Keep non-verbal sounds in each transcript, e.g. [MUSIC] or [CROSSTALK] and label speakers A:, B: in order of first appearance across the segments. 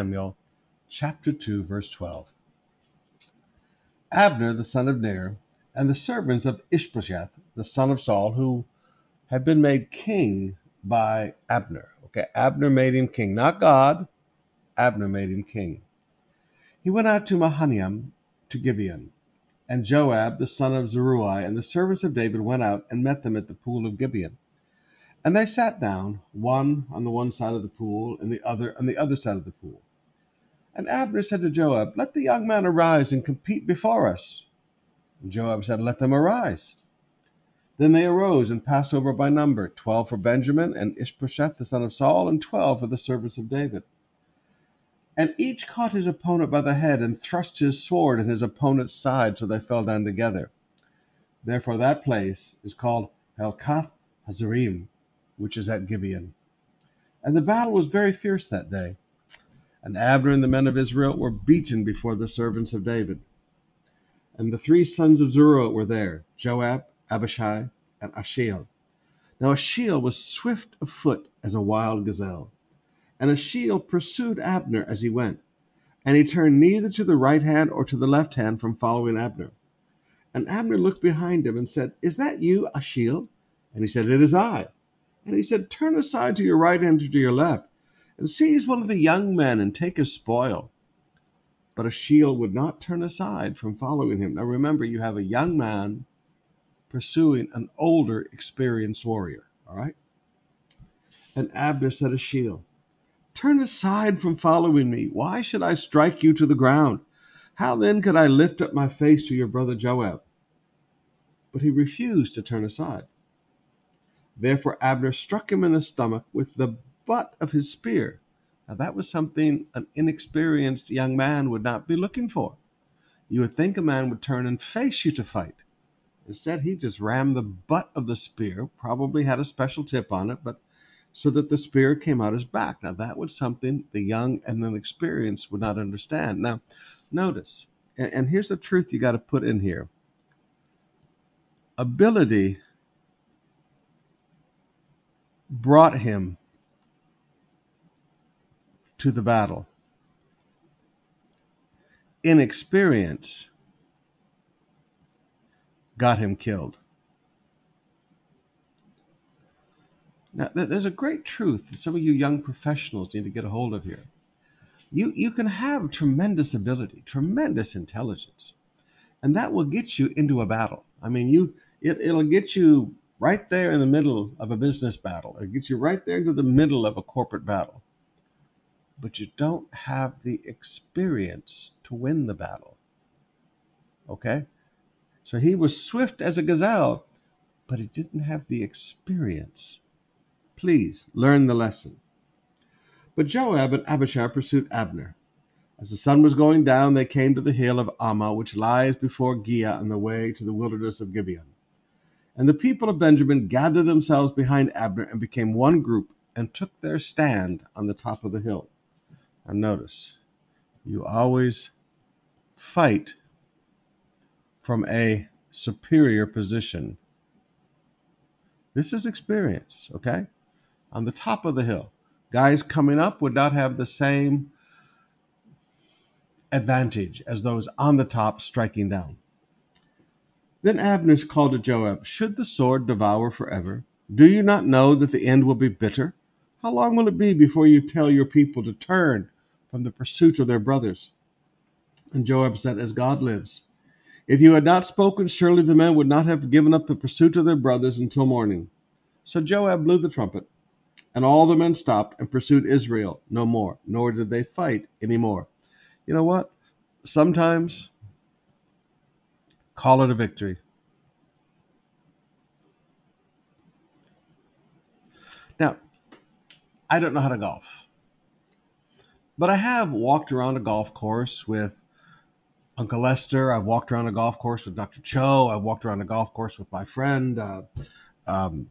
A: Samuel chapter 2, verse 12. Abner, the son of Ner, and the servants of Ishbosheth, the son of Saul, who had been made king by Abner. Okay, Abner made him king, not God. Abner made him king. He went out to Mahanaim to Gibeon, and Joab, the son of Zeruiah, and the servants of David went out and met them at the pool of Gibeon. And they sat down, one on the one side of the pool, and the other on the other side of the pool. And Abner said to Joab, Let the young man arise and compete before us. And Joab said, Let them arise. Then they arose and passed over by number, twelve for Benjamin, and Ishbosheth the son of Saul, and twelve for the servants of David. And each caught his opponent by the head and thrust his sword in his opponent's side, so they fell down together. Therefore that place is called Helkath Hazarim, which is at Gibeon. And the battle was very fierce that day. And Abner and the men of Israel were beaten before the servants of David. And the three sons of Zeruiah were there Joab, Abishai, and Asahel. Now Asahel was swift of foot as a wild gazelle. And Asahel pursued Abner as he went. And he turned neither to the right hand or to the left hand from following Abner. And Abner looked behind him and said, Is that you, Asahel? And he said, It is I. And he said, Turn aside to your right hand or to your left and seize one of the young men and take his spoil. But Asahel would not turn aside from following him. Now remember, you have a young man pursuing an older, experienced warrior. All right? And Abner said to Asahel, Turn aside from following me. Why should I strike you to the ground? How then could I lift up my face to your brother Joab? But he refused to turn aside. Therefore Abner struck him in the stomach with the butt of his spear. Now, that was something an inexperienced young man would not be looking for. You would think a man would turn and face you to fight. Instead, he just rammed the butt of the spear, probably had a special tip on it, but so that the spear came out his back. Now, that was something the young and inexperienced would not understand. Now, notice, and, here's the truth you got to put in here ability brought him to the battle. Inexperience got him killed. Now, there's a great truth that some of you young professionals need to get a hold of here. You, you can have tremendous ability, tremendous intelligence, and that will get you into a battle. I mean, you it, it'll get you right there in the middle of a business battle. It'll get you right there into the middle of a corporate battle but you don't have the experience to win the battle. Okay? So he was swift as a gazelle, but he didn't have the experience. Please learn the lesson. But Joab and Abishai pursued Abner. As the sun was going down, they came to the hill of Ammah, which lies before Giah on the way to the wilderness of Gibeon. And the people of Benjamin gathered themselves behind Abner and became one group and took their stand on the top of the hill. And notice, you always fight from a superior position. This is experience, okay? On the top of the hill. Guys coming up would not have the same advantage as those on the top striking down. Then Abner called to Joab, Should the sword devour forever? Do you not know that the end will be bitter? How long will it be before you tell your people to turn from the pursuit of their brothers. And Joab said, As God lives, if you had not spoken, surely the men would not have given up the pursuit of their brothers until morning. So Joab blew the trumpet, and all the men stopped and pursued Israel no more, nor did they fight any more. You know what? Sometimes call it a victory. Now, I don't know how to golf. But I have walked around a golf course with Uncle Lester. I've walked around a golf course with Dr. Cho. I've walked around a golf course with my friend uh, um,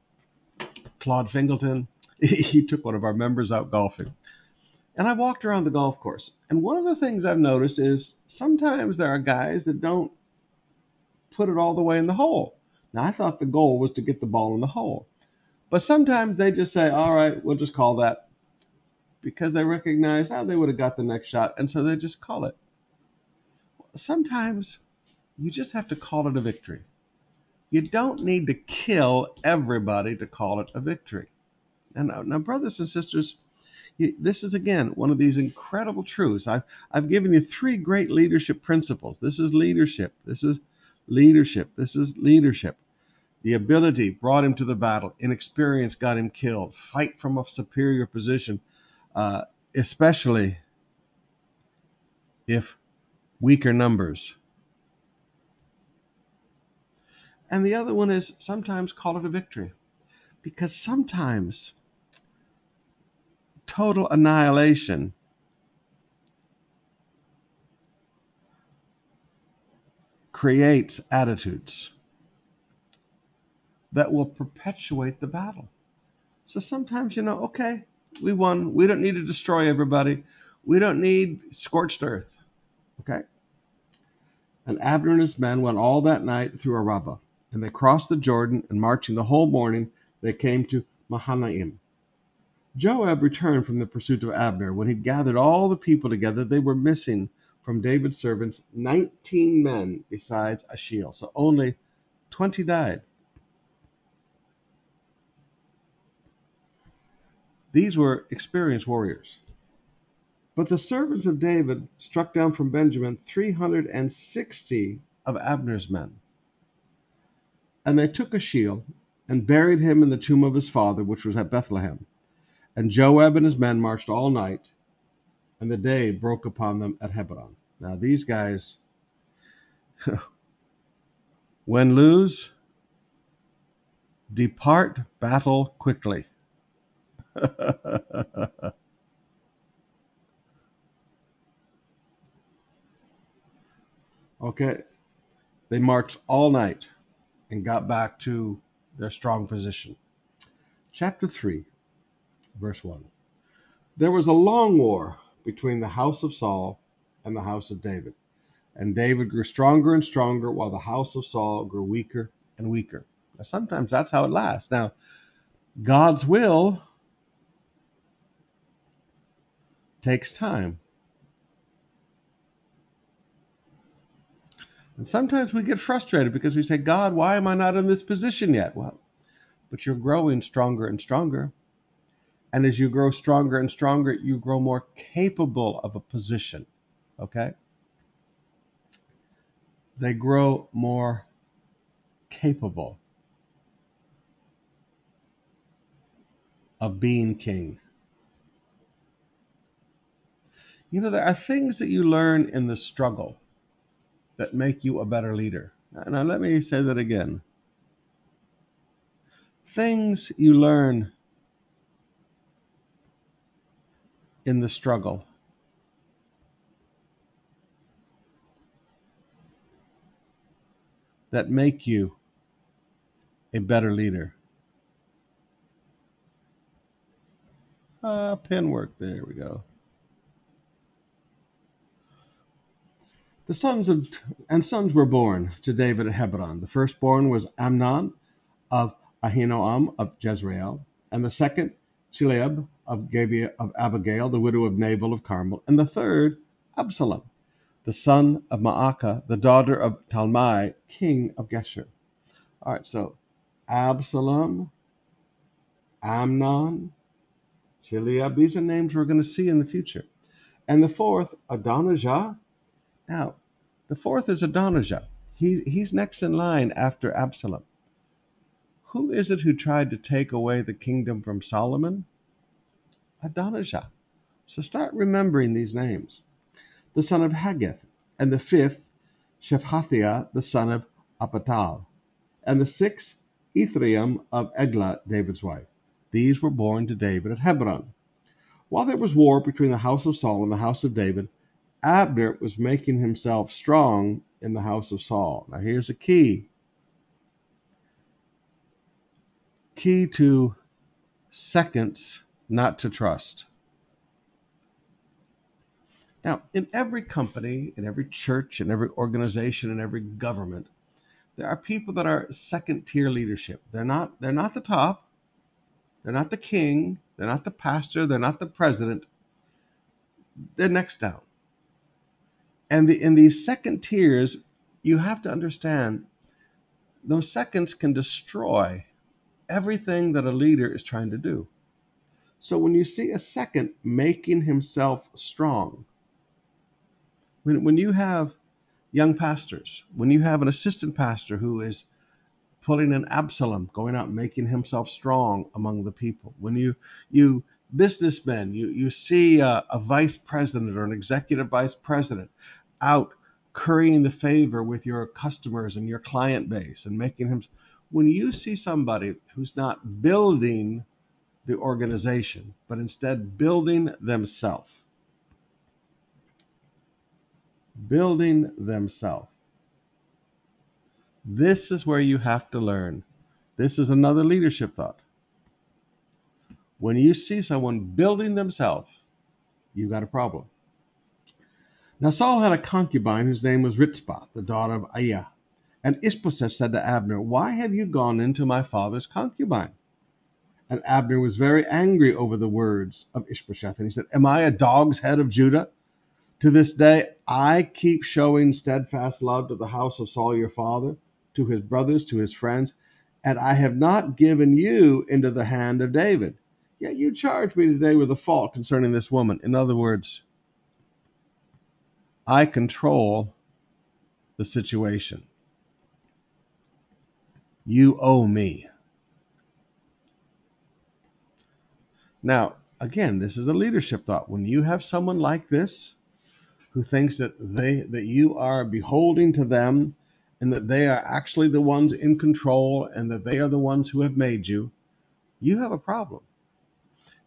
A: Claude Fingleton. [LAUGHS] he took one of our members out golfing. And I walked around the golf course. And one of the things I've noticed is sometimes there are guys that don't put it all the way in the hole. Now, I thought the goal was to get the ball in the hole. But sometimes they just say, all right, we'll just call that because they recognize how oh, they would have got the next shot, and so they just call it. Sometimes you just have to call it a victory. You don't need to kill everybody to call it a victory. And now, now brothers and sisters, this is again one of these incredible truths. I've, I've given you three great leadership principles. This is leadership. This is leadership. This is leadership. The ability brought him to the battle. Inexperience got him killed. Fight from a superior position, uh, especially if weaker numbers. And the other one is sometimes call it a victory. Because sometimes total annihilation creates attitudes that will perpetuate the battle. So sometimes, you know, okay, we won. We don't need to destroy everybody. We don't need scorched earth. Okay? And Abner and his men went all that night through Arabah, and they crossed the Jordan, and marching the whole morning, they came to Mahanaim. Joab returned from the pursuit of Abner. When he'd gathered all the people together, they were missing from David's servants 19 men besides Asahel. So only 20 died. These were experienced warriors. But the servants of David struck down from Benjamin 360 of Abner's men. And they took Asahel and buried him in the tomb of his father, which was at Bethlehem. And Joab and his men marched all night, and the day broke upon them at Hebron. Now, these guys, [LAUGHS] when lose, depart battle quickly. [LAUGHS] okay. They marched all night and got back to their strong position. Chapter 3, verse 1. There was a long war between the house of Saul and the house of David. And David grew stronger and stronger while the house of Saul grew weaker and weaker. Now, sometimes that's how it lasts. Now, God's will takes time. And sometimes we get frustrated because we say, God, why am I not in this position yet? Well, but you're growing stronger and stronger. And as you grow stronger and stronger, you grow more capable of a position. Okay? They grow more capable of being king. You know, there are things that you learn in the struggle that make you a better leader. Now, let me say that again. Things you learn in the struggle that make you a better leader. Ah, pen work. There we go. The sons of and sons were born to David at Hebron. The firstborn was Amnon of Ahinoam of Jezreel, and the second Chileab of Gibeah of Abigail, the widow of Nabal of Carmel, and the third Absalom, the son of Maacah, the daughter of Talmai, king of Geshur. All right, so Absalom, Amnon, Chileab, these are names we're going to see in the future. And the fourth, Adonijah, now, the fourth is Adonijah. He, he's next in line after Absalom. Who is it who tried to take away the kingdom from Solomon? Adonijah. So start remembering these names. The son of Haggith, and the fifth, Shephatiah, the son of Abital, and the sixth, Ithream of Eglah, David's wife. These were born to David at Hebron. While there was war between the house of Saul and the house of David, Abner was making himself strong in the house of Saul. Now, here's a key key to seconds not to trust. Now, in every company, in every church, in every organization, in every government, there are people that are second tier leadership. They're not they're not the top. They're not the king. They're not the pastor, they're not the president, they're next down. And the, in these second tiers, you have to understand those seconds can destroy everything that a leader is trying to do. So when you see a second making himself strong, when, when you have young pastors, when you have an assistant pastor who is pulling an Absalom, going out making himself strong among the people, when you you businessmen, you you see a, a vice president or an executive vice president out currying the favor with your customers and your client base and making him when you see somebody who's not building the organization but instead building themselves building themselves this is where you have to learn. This is another leadership thought. When you see someone building themselves you've got a problem now Saul had a concubine whose name was Rizpah, the daughter of Aiah. And Ishbosheth said to Abner, Why have you gone into my father's concubine? And Abner was very angry over the words of Ishbosheth. And he said, Am I a dog's head of Judah? To this day, I keep showing steadfast love to the house of Saul your father, to his brothers, to his friends, and I have not given you into the hand of David. Yet you charge me today with a fault concerning this woman. In other words, I control the situation. You owe me. Now, again, this is a leadership thought. When you have someone like this who thinks that they that you are beholding to them and that they are actually the ones in control and that they are the ones who have made you, you have a problem.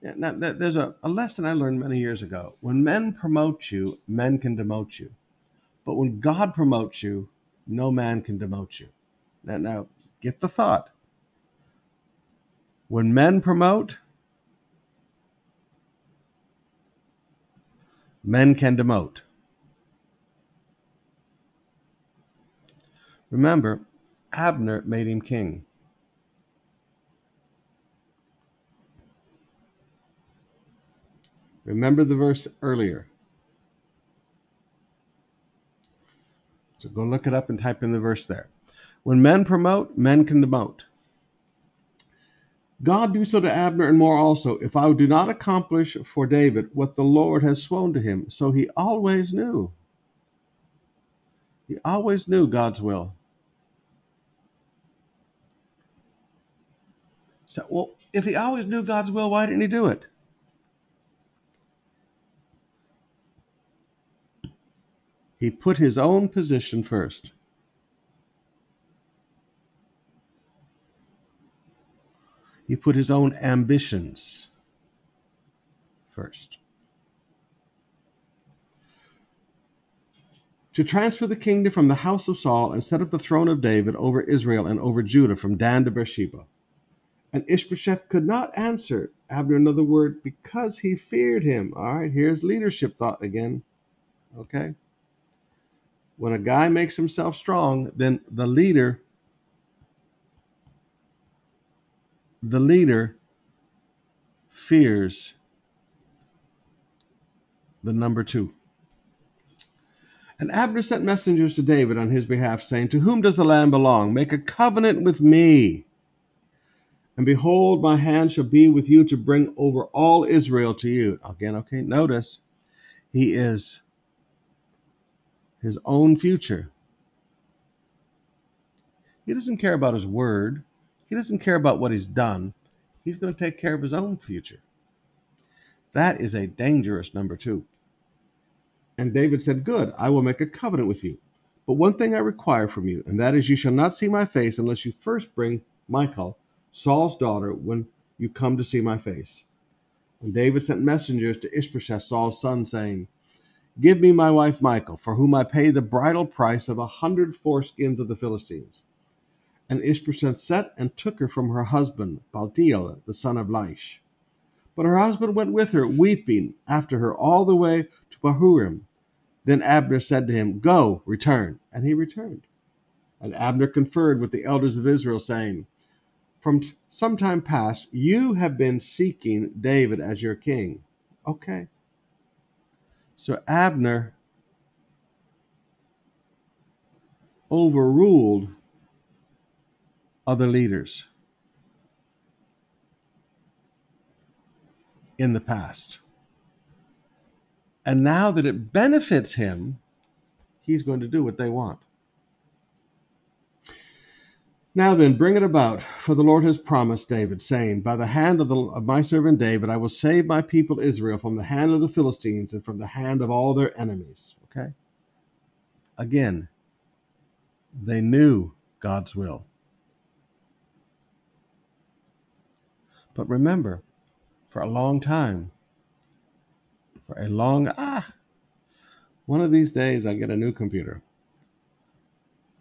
A: Now, there's a, a lesson I learned many years ago. When men promote you, men can demote you. But when God promotes you, no man can demote you. Now, now get the thought. When men promote, men can demote. Remember, Abner made him king. Remember the verse earlier. So go look it up and type in the verse there. When men promote, men can demote. God do so to Abner and more also, if I do not accomplish for David what the Lord has sworn to him. So he always knew. He always knew God's will. So, well, if he always knew God's will, why didn't he do it? He put his own position first. He put his own ambitions first. To transfer the kingdom from the house of Saul and set up the throne of David over Israel and over Judah from Dan to Beersheba. And Ishbosheth could not answer Abner another word because he feared him. All right, here's leadership thought again. Okay when a guy makes himself strong, then the leader the leader fears the number 2. And Abner sent messengers to David on his behalf, saying, To whom does the land belong? Make a covenant with me. And behold, my hand shall be with you to bring over all Israel to you. Again, okay, notice he is his own future. He doesn't care about his word. He doesn't care about what he's done. He's going to take care of his own future. That is a dangerous number two. And David said, Good, I will make a covenant with you. But one thing I require from you, and that is you shall not see my face unless you first bring Michal, Saul's daughter, when you come to see my face. And David sent messengers to Ishbosheth, Saul's son, saying, Give me my wife Michal, for whom I pay the bridal price of a hundred foreskins of the Philistines. And Ishbosheth set and took her from her husband, Paltiel, the son of Laish. But her husband went with her, weeping after her all the way to Bahurim. Then Abner said to him, Go, return. And he returned. And Abner conferred with the elders of Israel, saying, From some time past, you have been seeking David as your king. Okay. So Abner overruled other leaders in the past. And now that it benefits him, he's going to do what they want. Now then, bring it about, for the Lord has promised David, saying, By the hand of, the, of my servant David, I will save my people Israel from the hand of the Philistines and from the hand of all their enemies. Okay? Again, they knew God's will. But remember, for a long time, for a long, ah, one of these days I'll get a new computer.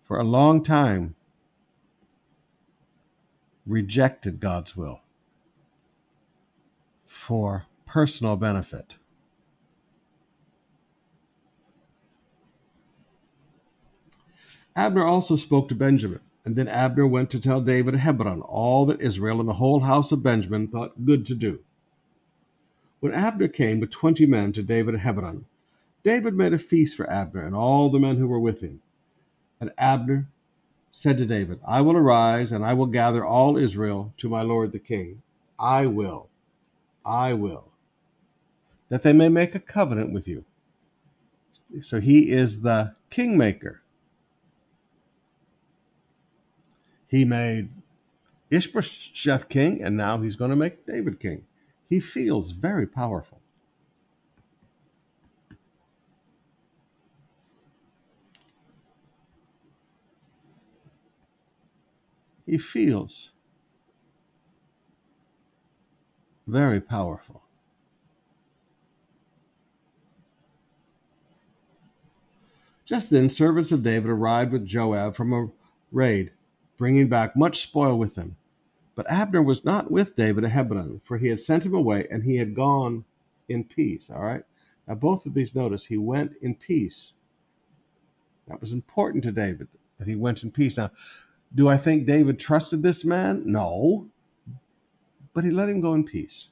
A: For a long time, rejected God's will for personal benefit. Abner also spoke to Benjamin, and then Abner went to tell David at Hebron all that Israel and the whole house of Benjamin thought good to do. When Abner came with twenty men to David at Hebron, David made a feast for Abner and all the men who were with him. And Abner said to David, I will arise and I will gather all Israel to my lord the king. I will, I will, that they may make a covenant with you. So he is the kingmaker. He made Ishbosheth king, and now he's going to make David king. He feels very powerful. He feels very powerful. Just then, servants of David arrived with Joab from a raid, bringing back much spoil with them. But Abner was not with David at Hebron, for he had sent him away and he had gone in peace. All right. Now, both of these notice he went in peace. That was important to David that he went in peace. Now, do I think David trusted this man? No. But he let him go in peace.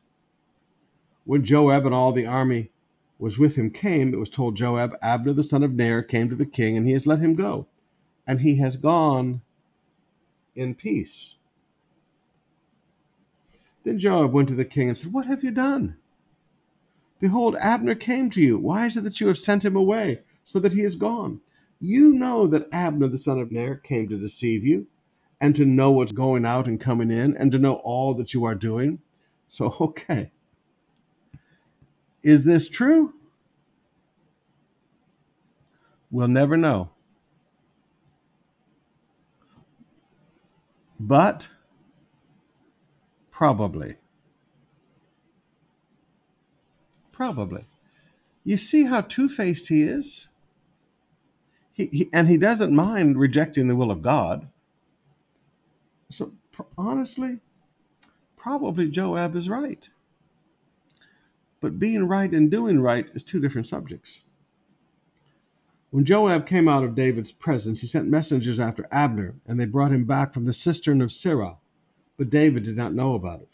A: When Joab and all the army was with him came, it was told Joab, Abner the son of Ner came to the king, and he has let him go. And he has gone in peace. Then Joab went to the king and said, What have you done? Behold, Abner came to you. Why is it that you have sent him away, so that he is gone? You know that Abner the son of Ner came to deceive you, and to know what's going out and coming in, and to know all that you are doing. So, [LAUGHS] okay. Is this true? We'll never know. But probably. Probably. You see how two faced he is? He, and he doesn't mind rejecting the will of God. So, honestly, probably Joab is right. But being right and doing right is two different subjects. When Joab came out of David's presence, he sent messengers after Abner, and they brought him back from the cistern of Sirah. But David did not know about it.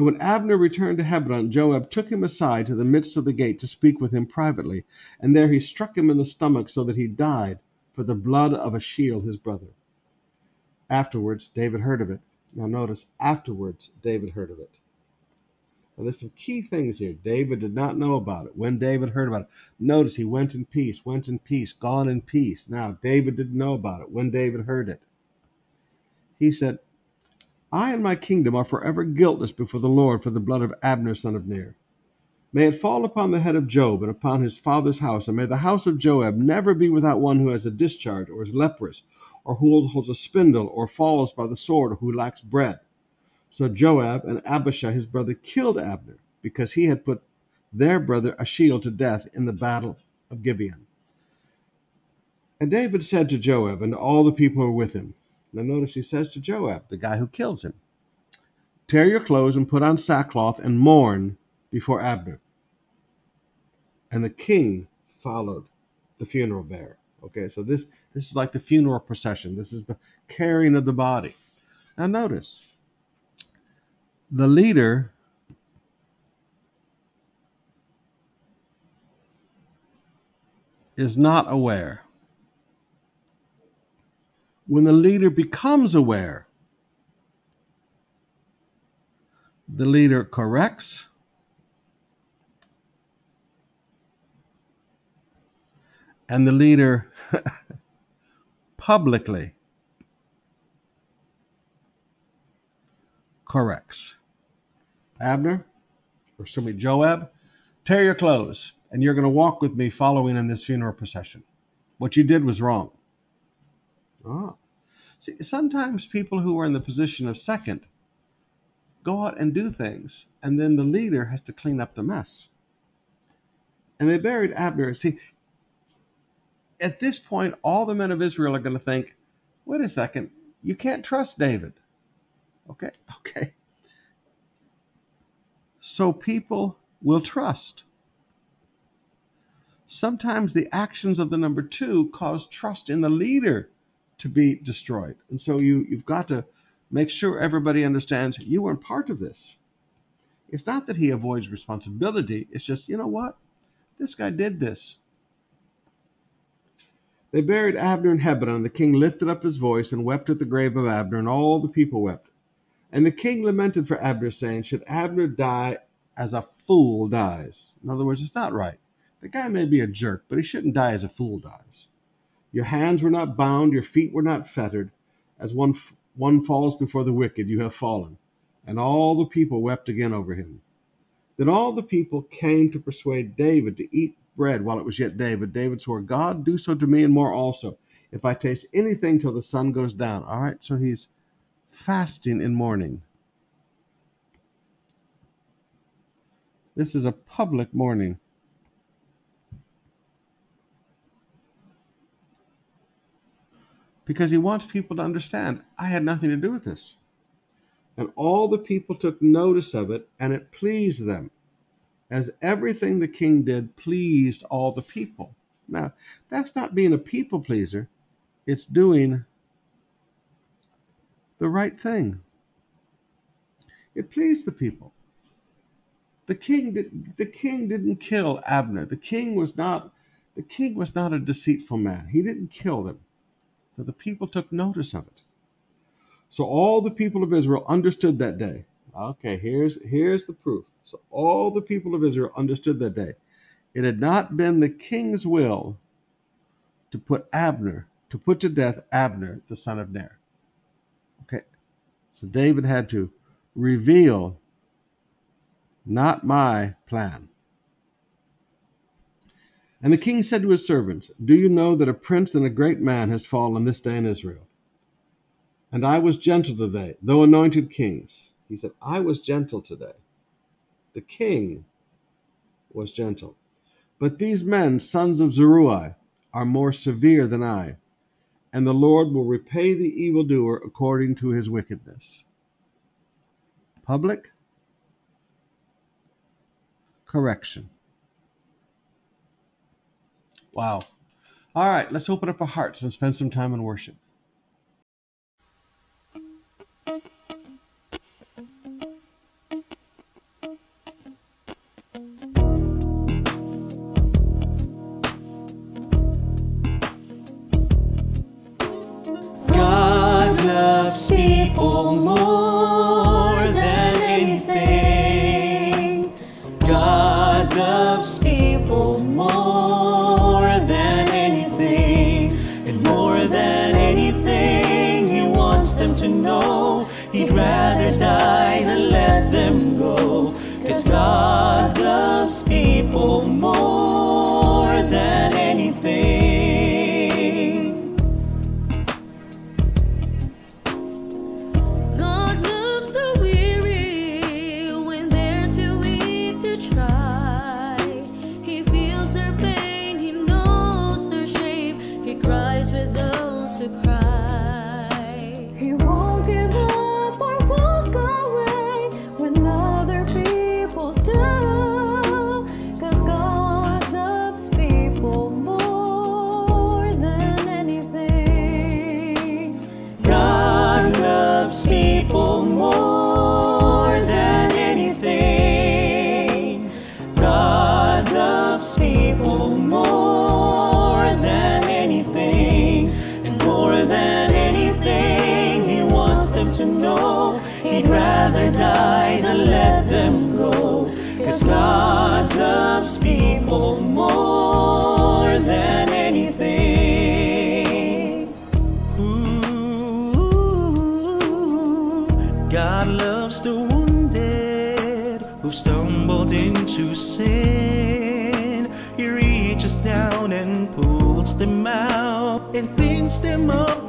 A: And when Abner returned to Hebron, Joab took him aside to the midst of the gate to speak with him privately, and there he struck him in the stomach so that he died for the blood of Asahel his brother. Afterwards, David heard of it. Now, notice, afterwards, David heard of it. Now, there's some key things here. David did not know about it. When David heard about it, notice he went in peace, went in peace, gone in peace. Now, David didn't know about it. When David heard it, he said, I and my kingdom are forever guiltless before the Lord for the blood of Abner, son of Ner. May it fall upon the head of Joab and upon his father's house, and may the house of Joab never be without one who has a discharge, or is leprous, or who holds a spindle, or falls by the sword, or who lacks bread. So Joab and Abishai his brother killed Abner, because he had put their brother Asahel to death in the battle of Gibeon. And David said to Joab and to all the people who were with him, now notice he says to Joab, the guy who kills him, Tear your clothes and put on sackcloth and mourn before Abner. And the king followed the funeral bearer. Okay, so this this is like the funeral procession. This is the carrying of the body. Now notice, the leader is not aware. When the leader becomes aware, the leader corrects, and the leader [LAUGHS] publicly corrects. Abner, or excuse me, Joab, tear your clothes, and you're going to walk with me following in this funeral procession. What you did was wrong. Ah. See, sometimes people who are in the position of second go out and do things, and then the leader has to clean up the mess. And they buried Abner. See, at this point, all the men of Israel are going to think, wait a second, you can't trust David. Okay, [LAUGHS] okay. So people will trust. Sometimes the actions of the number two cause trust in the leader to be destroyed. And so you, you've got to make sure everybody understands you weren't part of this. It's not that he avoids responsibility, it's just, you know what? This guy did this. They buried Abner in Hebron, and the king lifted up his voice and wept at the grave of Abner, and all the people wept. And the king lamented for Abner, saying, Should Abner die as a fool dies? In other words, it's not right. The guy may be a jerk, but he shouldn't die as a fool dies. Your hands were not bound, your feet were not fettered. As one, one falls before the wicked, you have fallen. And all the people wept again over him. Then all the people came to persuade David to eat bread while it was yet day. But David swore, God, do so to me and more also, if I taste anything till the sun goes down. All right, so he's fasting in mourning. This is a public mourning. Because he wants people to understand, I had nothing to do with this. And all the people took notice of it, and it pleased them, as everything the king did pleased all the people. Now, that's not being a people pleaser, it's doing the right thing. It pleased the people. The king did, the king didn't kill Abner. The king was not the king was not a deceitful man. He didn't kill them. So the people took notice of it. So all the people of Israel understood that day. Okay, here's here's the proof. So all the people of Israel understood that day. It had not been the king's will to put Abner, to put to death Abner, the son of Ner. Okay. So David had to reveal, not my plan. And the king said to his servants, Do you know that a prince and a great man has fallen this day in Israel? And I was gentle today, though anointed kings. He said, I was gentle today. The king was gentle. But these men, sons of Zeruiah, are more severe than I and the Lord will repay the evildoer according to his wickedness. Public correction. Wow. All right, let's open up our hearts and spend some time in worship.
B: To know He'd rather die than let them go. Cause God loves people more than anything.
C: Ooh, God loves the wounded who stumbled into sin. He reaches down and pulls them out and cleans them up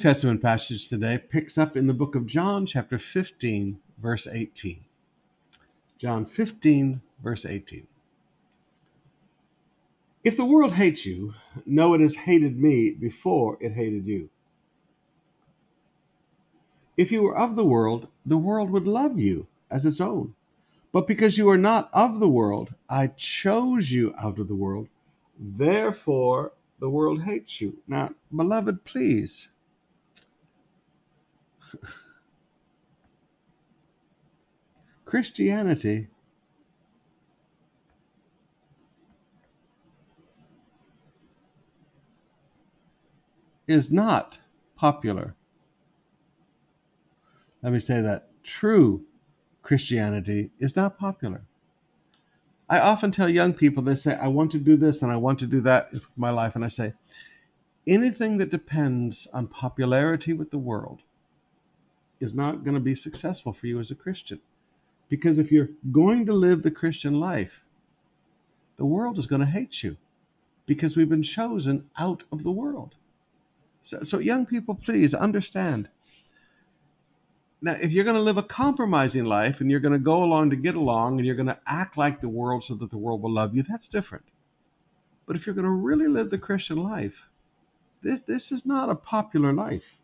A: Testament passage today picks up in the book of John, chapter 15, verse 18. John 15, verse 18. If the world hates you, know it has hated me before it hated you. If you were of the world, the world would love you as its own. But because you are not of the world, I chose you out of the world. Therefore, the world hates you. Now, beloved, please. [LAUGHS] Christianity is not popular. Let me say that true Christianity is not popular. I often tell young people, they say, I want to do this and I want to do that with my life. And I say, anything that depends on popularity with the world is not going to be successful for you as a Christian. Because if you're going to live the Christian life, the world is going to hate you because we've been chosen out of the world. So, so young people, please understand. Now, if you're going to live a compromising life and you're going to go along to get along and you're going to act like the world so that the world will love you, that's different. But if you're going to really live the Christian life, this, this is not a popular life.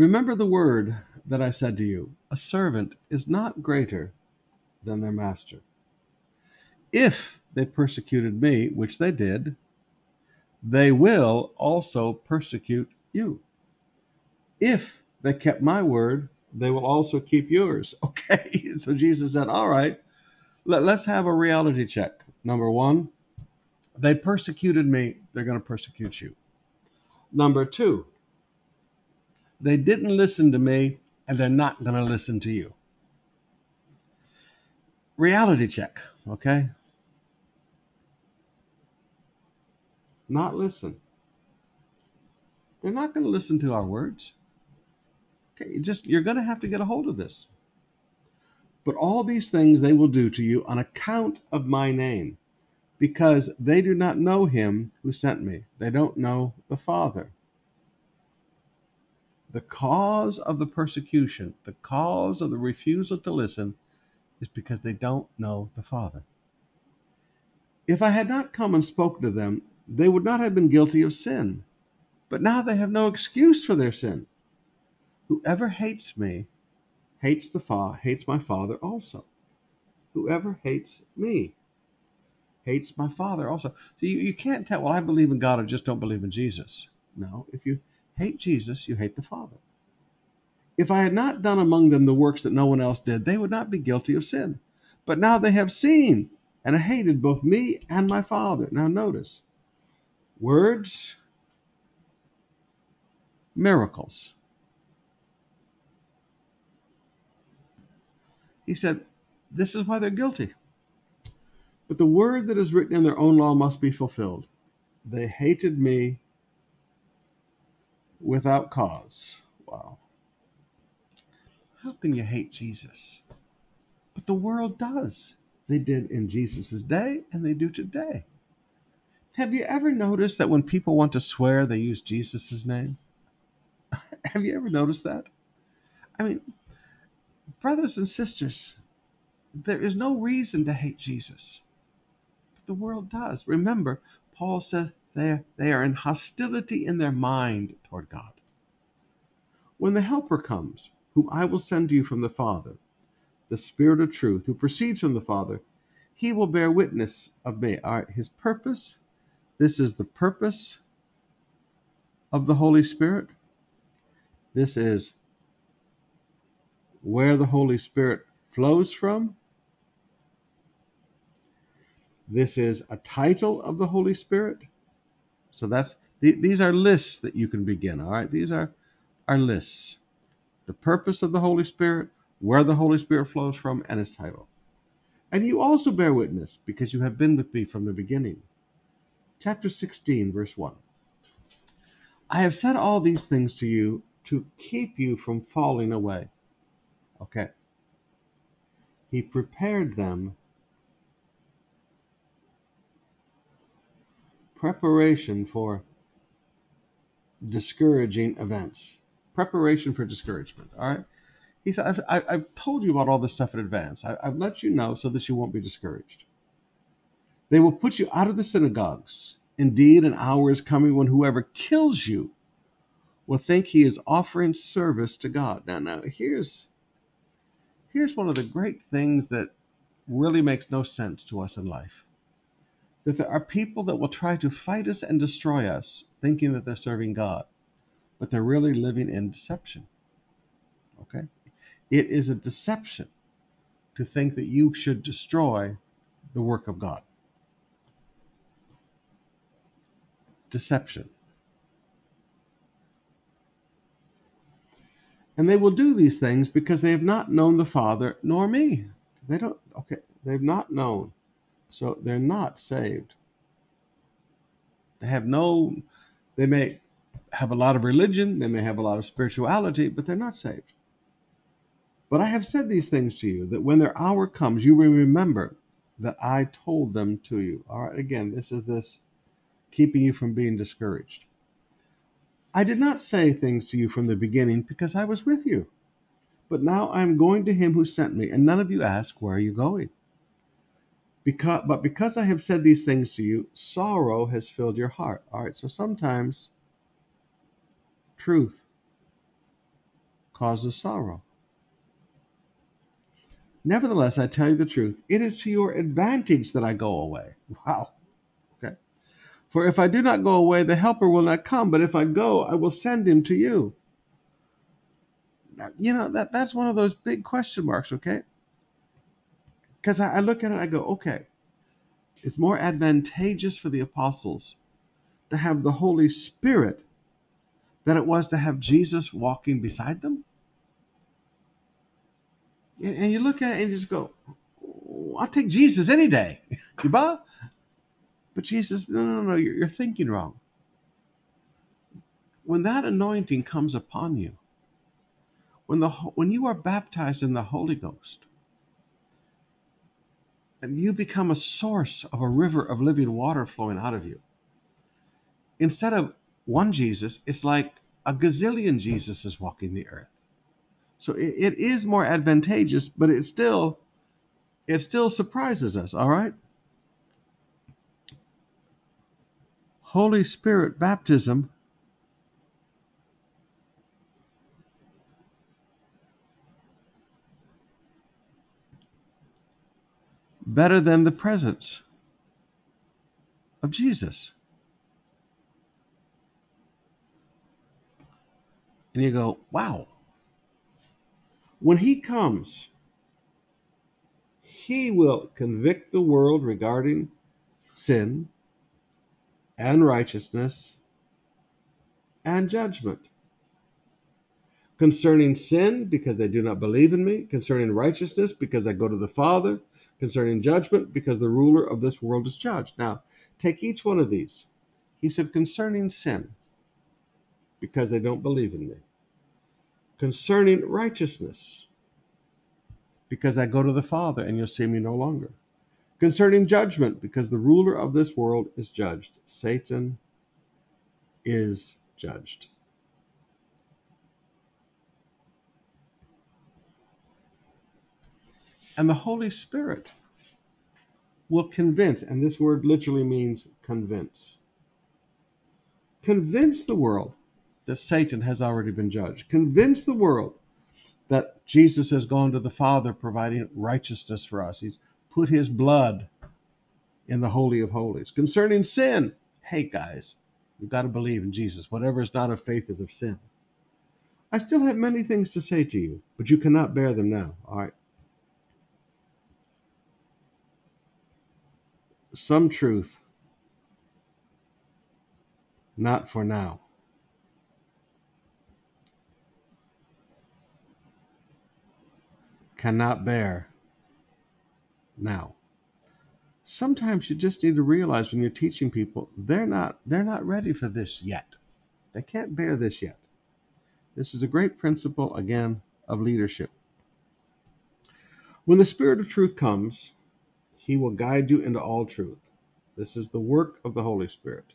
A: Remember the word that I said to you a servant is not greater than their master. If they persecuted me, which they did, they will also persecute you. If they kept my word, they will also keep yours. [LAUGHS] Okay, so Jesus said, All right, let, us have a reality check. Number one, they persecuted me, they're going to persecute you. Number two, they didn't listen to me, and they're not going to listen to you. Reality check, okay? Not listen. They're not going to listen to our words. Okay, just you're going to have to get a hold of this. But all these things they will do to you on account of my name, because they do not know him who sent me. They don't know the Father. The cause of the persecution, the cause of the refusal to listen, is because they don't know the Father. If I had not come and spoken to them, they would not have been guilty of sin. But now they have no excuse for their sin. Whoever hates me hates the fa- hates my Father also. Whoever hates me hates my Father also. So you, you can't tell, well, I believe in God, I just don't believe in Jesus. No, if you hate Jesus, you hate the Father. If I had not done among them the works that no one else did, they would not be guilty of sin. But now they have seen and hated both me and my Father. Now notice, words miracles. He said, This is why they're guilty. But the word that is written in their own law must be fulfilled. They hated me without cause. Wow. How can you hate Jesus? But the world does. They did in Jesus' day and they do today. Have you ever noticed that when people want to swear, they use Jesus' name? [LAUGHS] Have you ever noticed that? I mean, brothers and sisters, there is no reason to hate Jesus, but the world does. Remember, Paul says they they are in hostility in their mind toward God. When the Helper comes, whom I will send to you from the Father, the Spirit of truth, who proceeds from the Father, he will bear witness of me. All right, his purpose, this is the purpose of the Holy Spirit. This is where the Holy Spirit flows from. This is a title of the Holy Spirit. So that's these are lists that you can begin. All right, these are are lists. The purpose of the Holy Spirit, where the Holy Spirit flows from, and his title. And you also bear witness because you have been with me from the beginning. Chapter 16, verse 1. I have said all these things to you to keep you from falling away. Okay. He prepared them. Preparation for discouraging events. Preparation for discouragement. All right. He said, I've, I- I've told you about all this stuff in advance. I, I've let you know so that you won't be discouraged. They will put you out of the synagogues. Indeed, an hour is coming when whoever kills you will think he is offering service to God. Now, now here's here's one of the great things that really makes no sense to us in life. That there are people that will try to fight us and destroy us, thinking that they're serving God, but they're really living in deception. Okay? It is a deception to think that you should destroy the work of God. Deception. And they will do these things because they have not known the Father nor me. They don't, okay, they've not known. So they're not saved. They have no, they may have a lot of religion, they may have a lot of spirituality, but they're not saved. But I have said these things to you that when their hour comes, you will remember that I told them to you. All right, again, this is this keeping you from being discouraged. I did not say things to you from the beginning because I was with you. But now I am going to him who sent me, and none of you ask, Where are you going? Because, but because I have said these things to you, sorrow has filled your heart. All right, so sometimes truth causes sorrow. Nevertheless, I tell you the truth, it is to your advantage that I go away. [LAUGHS] Wow. Okay. For if I do not go away, the Helper will not come, but if I go, I will send him to you. Now, you know, that, that's one of those big question marks, okay? Because I, I look at it, I go, okay, it's more advantageous for the apostles to have the Holy Spirit than it was to have Jesus walking beside them. And, and you look at it and you just go, I'll take Jesus any day. [LAUGHS] But Jesus, no, no, no, you're, you're thinking wrong. When that anointing comes upon you, when the when you are baptized in the Holy Ghost, and you become a source of a river of living water flowing out of you, instead of one Jesus, it's like a gazillion Jesus is walking the earth. So it, it is more advantageous, but it still it still surprises us, all right? Holy Spirit baptism better than the presence of Jesus. And you go, wow. When he comes, he will convict the world regarding sin and righteousness and judgment. Concerning sin, because they do not believe in me. Concerning righteousness, because I go to the Father. Concerning judgment, because the ruler of this world is judged. Now, take each one of these. He said, concerning sin, because they don't believe in me. Concerning righteousness, because I go to the Father and you'll see me no longer. Concerning judgment, because the ruler of this world is judged. Satan is judged. And the Holy Spirit will convince, and this word literally means convince. Convince the world that Satan has already been judged. Convince the world that Jesus has gone to the Father providing righteousness for us. He's put his blood in the Holy of Holies. Concerning sin, hey guys, we've got to believe in Jesus. Whatever is not of faith is of sin. I still have many things to say to you, but you cannot bear them now. All right. Some truth, not for now. Cannot bear now. Sometimes you just need to realize when you're teaching people, they're not they're not ready for this yet. They can't bear this yet. This is a great principle again of leadership. When the spirit of truth comes, he will guide you into all truth. This is the work of the Holy Spirit.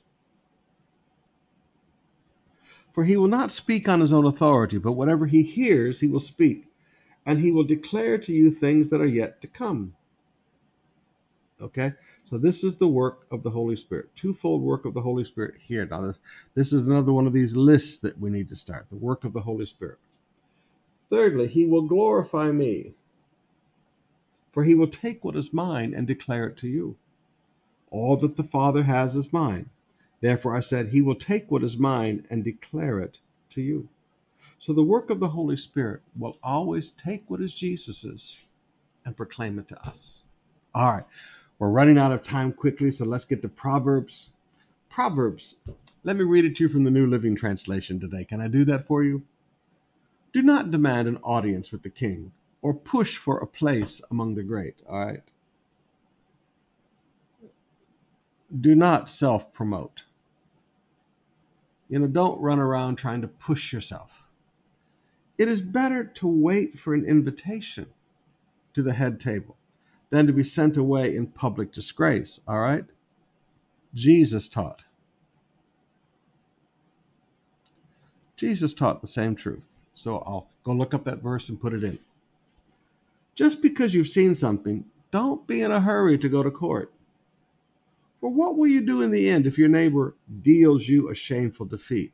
A: For he will not speak on his own authority, but whatever he hears, he will speak, and he will declare to you things that are yet to come. Okay, so this is the work of the Holy Spirit, twofold work of the Holy Spirit here. Now, this, this is another one of these lists that we need to start the work of the Holy Spirit. Thirdly, he will glorify me, for he will take what is mine and declare it to you. All that the Father has is mine. Therefore, I said, He will take what is mine and declare it to you. So, the work of the Holy Spirit will always take what is Jesus's and proclaim it to us. All right. We're running out of time quickly, so let's get to Proverbs. Proverbs. Let me read it to you from the New Living Translation today. Can I do that for you? Do not demand an audience with the king or push for a place among the great. All right. Do not self promote. You know, don't run around trying to push yourself. It is better to wait for an invitation to the head table than to be sent away in public disgrace. All right? Jesus taught. Jesus taught the same truth. So I'll go look up that verse and put it in. Just because you've seen something, don't be in a hurry to go to court. For what will you do in the end if your neighbor deals you a shameful defeat?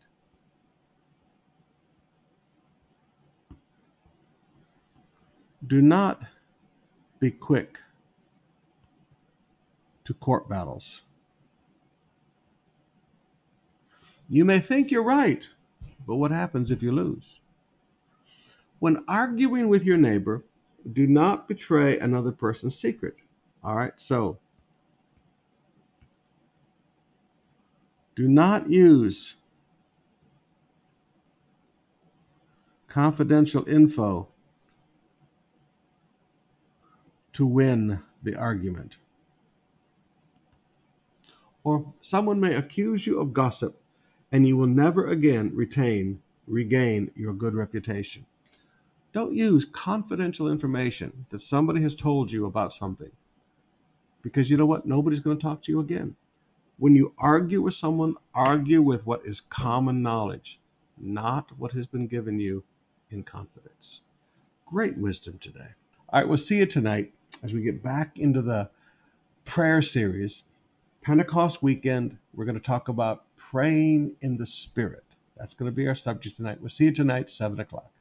A: Do not be quick to court battles. You may think you're right, but what happens if you lose? When arguing with your neighbor, do not betray another person's secret. All right, so do not use confidential info to win the argument. Or someone may accuse you of gossip, and you will never again retain, regain your good reputation. Don't use confidential information that somebody has told you about something. Because you know what? Nobody's going to talk to you again. When you argue with someone, argue with what is common knowledge, not what has been given you in confidence. Great wisdom today. All right, we'll see you tonight as we get back into the prayer series. Pentecost weekend, we're going to talk about praying in the Spirit. That's going to be our subject tonight. We'll see you tonight, 7 o'clock.